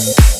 Yeah.